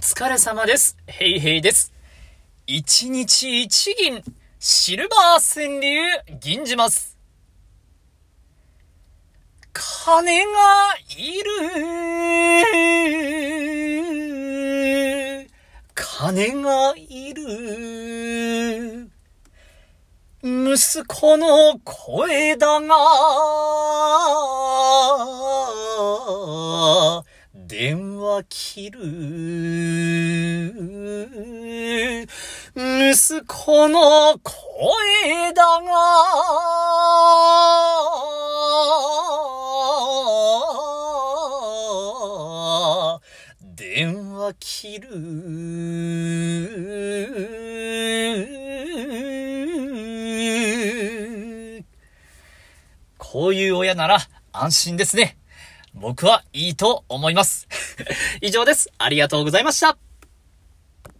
疲れ様です。ヘイヘイです。一日一銀、シルバー川柳、銀じます。金がいる。金がいる。息子の声だが、電話切る。息子の声だが、電話切る。こういう親なら安心ですね。僕はいいと思います。以上です。ありがとうございました。